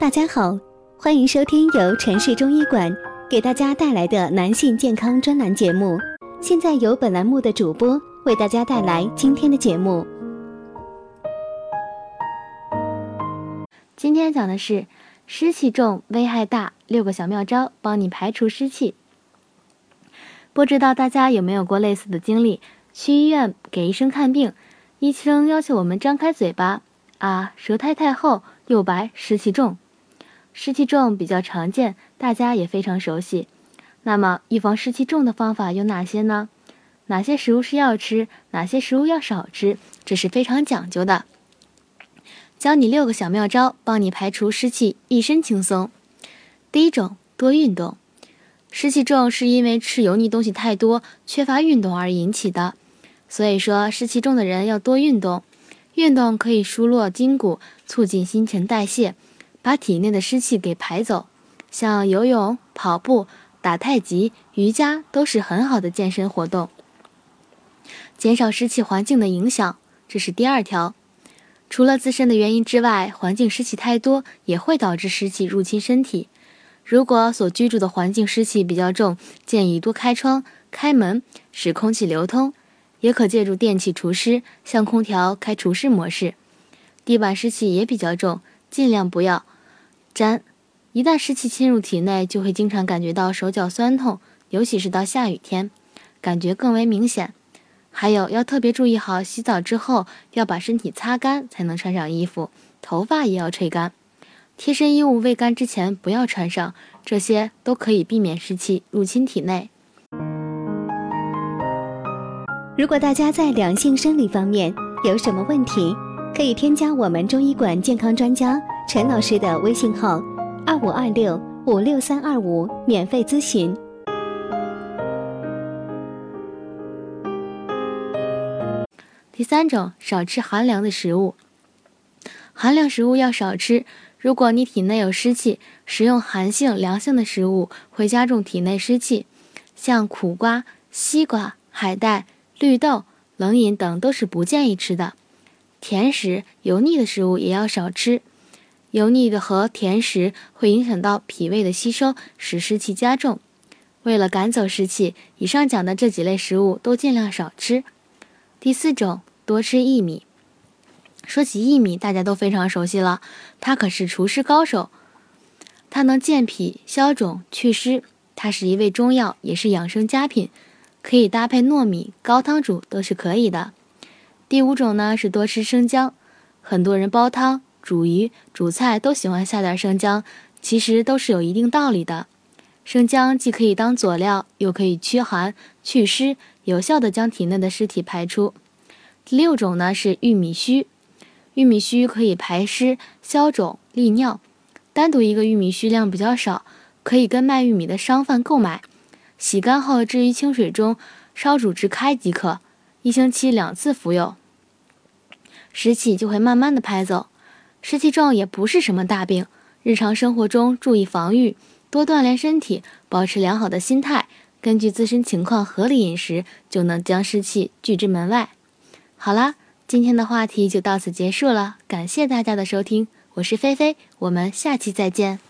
大家好，欢迎收听由城市中医馆给大家带来的男性健康专栏节目。现在由本栏目的主播为大家带来今天的节目。今天讲的是湿气重危害大，六个小妙招帮你排除湿气。不知道大家有没有过类似的经历？去医院给医生看病，医生要求我们张开嘴巴。啊，舌苔太厚又白，湿气重。湿气重比较常见，大家也非常熟悉。那么预防湿气重的方法有哪些呢？哪些食物是要吃，哪些食物要少吃，这是非常讲究的。教你六个小妙招，帮你排除湿气，一身轻松。第一种，多运动。湿气重是因为吃油腻东西太多，缺乏运动而引起的。所以说，湿气重的人要多运动。运动可以疏络筋骨，促进新陈代谢，把体内的湿气给排走。像游泳、跑步、打太极、瑜伽都是很好的健身活动，减少湿气环境的影响。这是第二条。除了自身的原因之外，环境湿气太多也会导致湿气入侵身体。如果所居住的环境湿气比较重，建议多开窗、开门，使空气流通。也可借助电器除湿，像空调开除湿模式。地板湿气也比较重，尽量不要沾。一旦湿气侵入体内，就会经常感觉到手脚酸痛，尤其是到下雨天，感觉更为明显。还有要特别注意好，洗澡之后要把身体擦干，才能穿上衣服，头发也要吹干。贴身衣物未干之前不要穿上，这些都可以避免湿气入侵体内。如果大家在两性生理方面有什么问题，可以添加我们中医馆健康专家陈老师的微信号：二五二六五六三二五，免费咨询。第三种，少吃寒凉的食物。寒凉食物要少吃。如果你体内有湿气，食用寒性、凉性的食物会加重体内湿气，像苦瓜、西瓜、海带。绿豆、冷饮等都是不建议吃的。甜食、油腻的食物也要少吃。油腻的和甜食会影响到脾胃的吸收，使湿气加重。为了赶走湿气，以上讲的这几类食物都尽量少吃。第四种，多吃薏米。说起薏米，大家都非常熟悉了，它可是除湿高手。它能健脾、消肿、祛湿，它是一味中药，也是养生佳品。可以搭配糯米高汤煮都是可以的。第五种呢是多吃生姜，很多人煲汤、煮鱼、煮菜都喜欢下点生姜，其实都是有一定道理的。生姜既可以当佐料，又可以驱寒祛湿，有效的将体内的湿体排出。第六种呢是玉米须，玉米须可以排湿消肿利尿，单独一个玉米须量比较少，可以跟卖玉米的商贩购买。洗干后置于清水中烧煮至开即可，一星期两次服用，湿气就会慢慢的排走。湿气重也不是什么大病，日常生活中注意防御，多锻炼身体，保持良好的心态，根据自身情况合理饮食，就能将湿气拒之门外。好啦，今天的话题就到此结束了，感谢大家的收听，我是菲菲，我们下期再见。